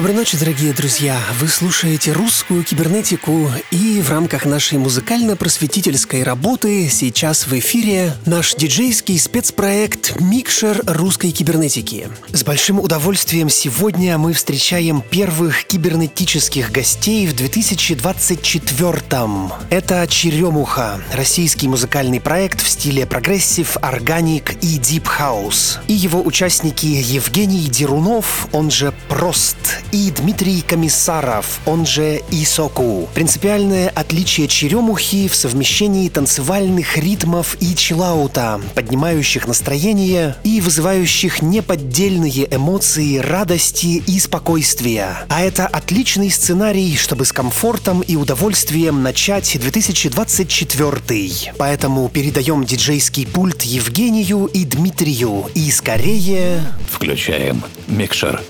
Доброй ночи, дорогие друзья! Вы слушаете русскую кибернетику, и в рамках нашей музыкально-просветительской работы сейчас в эфире наш диджейский спецпроект «Микшер русской кибернетики». С большим удовольствием сегодня мы встречаем первых кибернетических гостей в 2024-м. Это «Черемуха» — российский музыкальный проект в стиле progressive, organic и deep house. И его участники Евгений Дерунов, он же «Прост», и Дмитрий Комиссаров, он же Исоку. Принципиальное отличие черемухи в совмещении танцевальных ритмов и чиллаута, поднимающих настроение и вызывающих неподдельные эмоции радости и спокойствия. А это отличный сценарий, чтобы с комфортом и удовольствием начать 2024. Поэтому передаем диджейский пульт Евгению и Дмитрию. И скорее... Включаем микшер.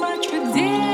much for dear.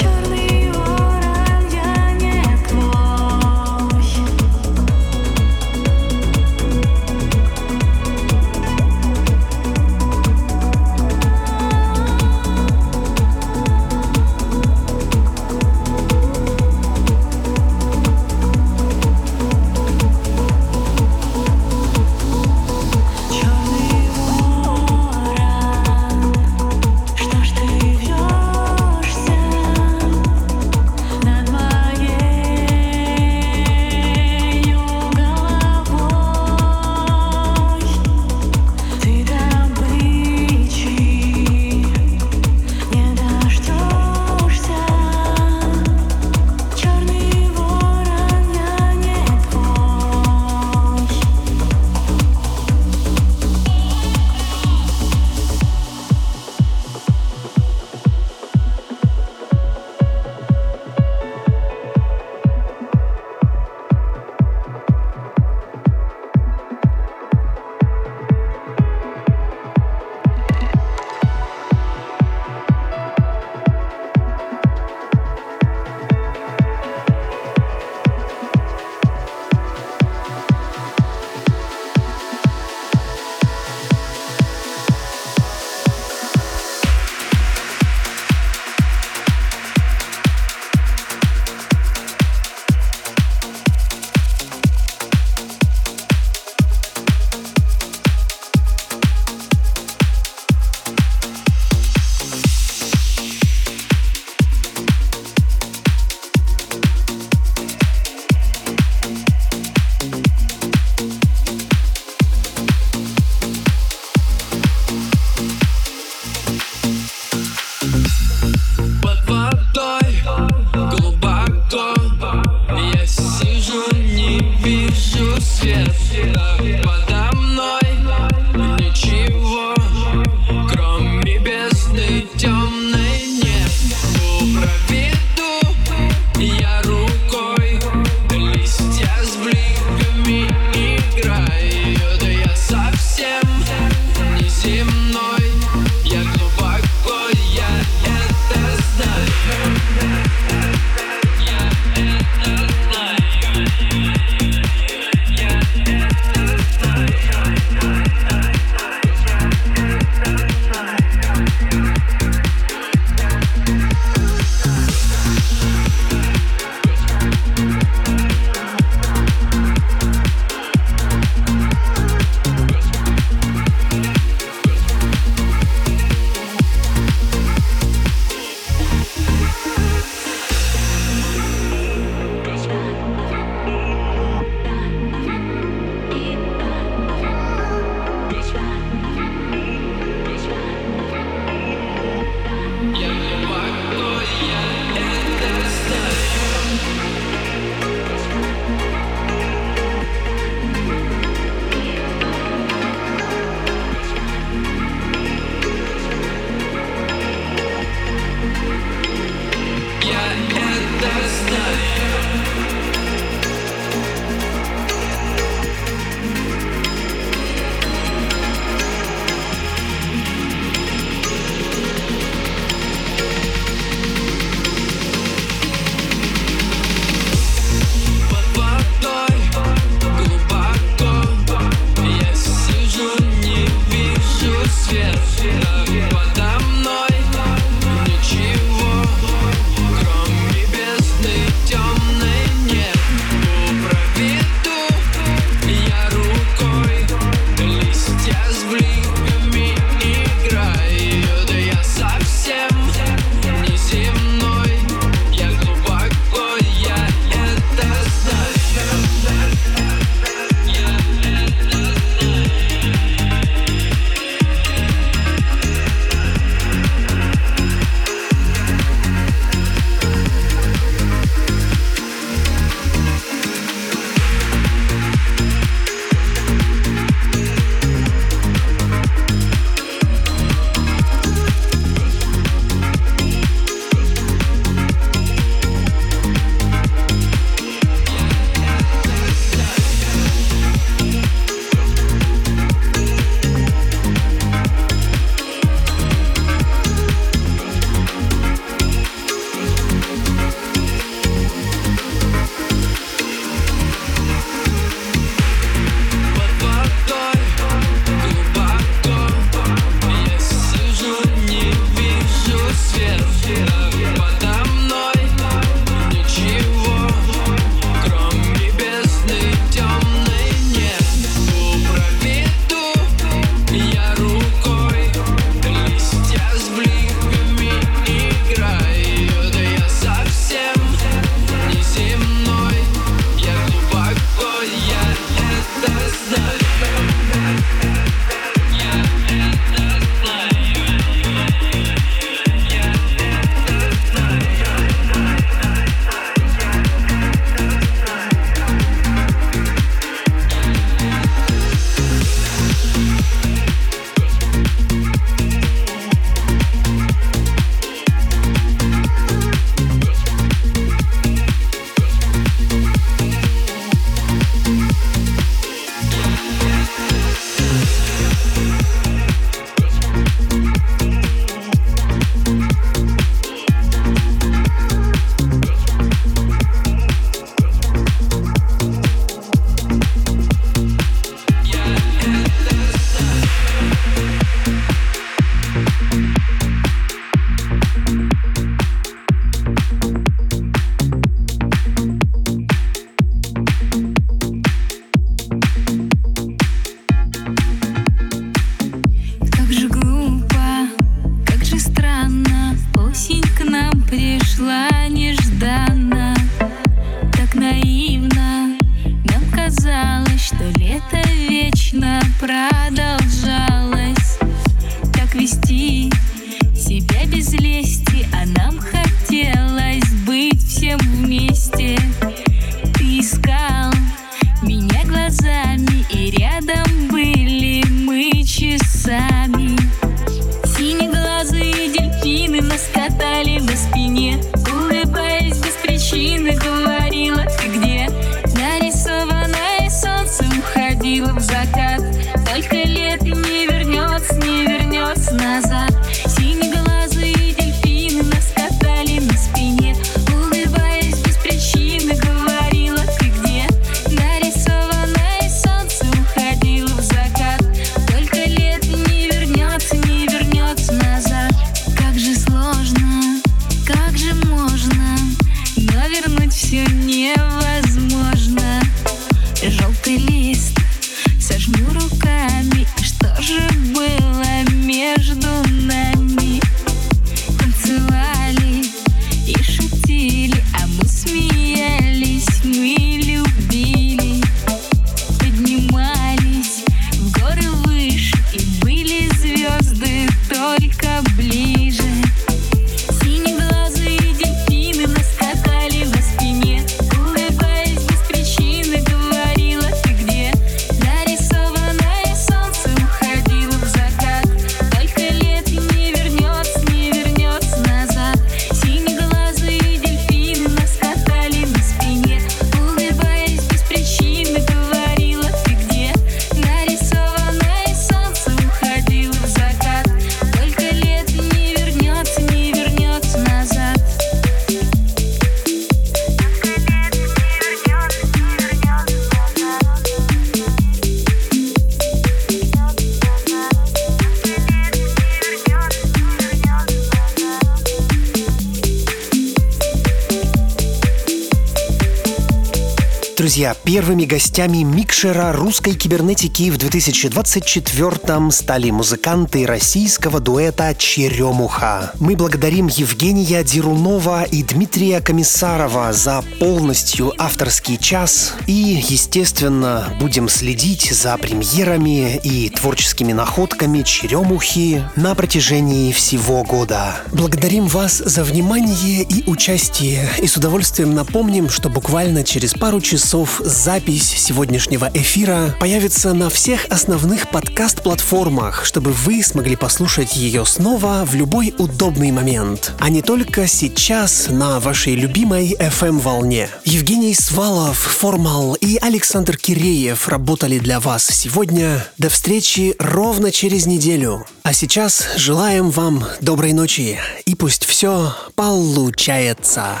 Друзья, первыми гостями микшера русской кибернетики в 2024-м стали музыканты российского дуэта «Черемуха». Мы благодарим Евгения Дерунова и Дмитрия Комиссарова за полностью авторский час и, естественно, будем следить за премьерами и творческими находками «Черемухи» на протяжении всего года. Благодарим вас за внимание и участие и с удовольствием напомним, что буквально через пару часов запись сегодняшнего эфира появится на всех основных подкаст-платформах, чтобы вы смогли послушать ее снова в любой удобный момент, а не только сейчас на вашей любимой FM-волне. Евгений Свалов, Формал и Александр Киреев работали для вас сегодня. До встречи ровно через неделю. А сейчас желаем вам доброй ночи и пусть все получается.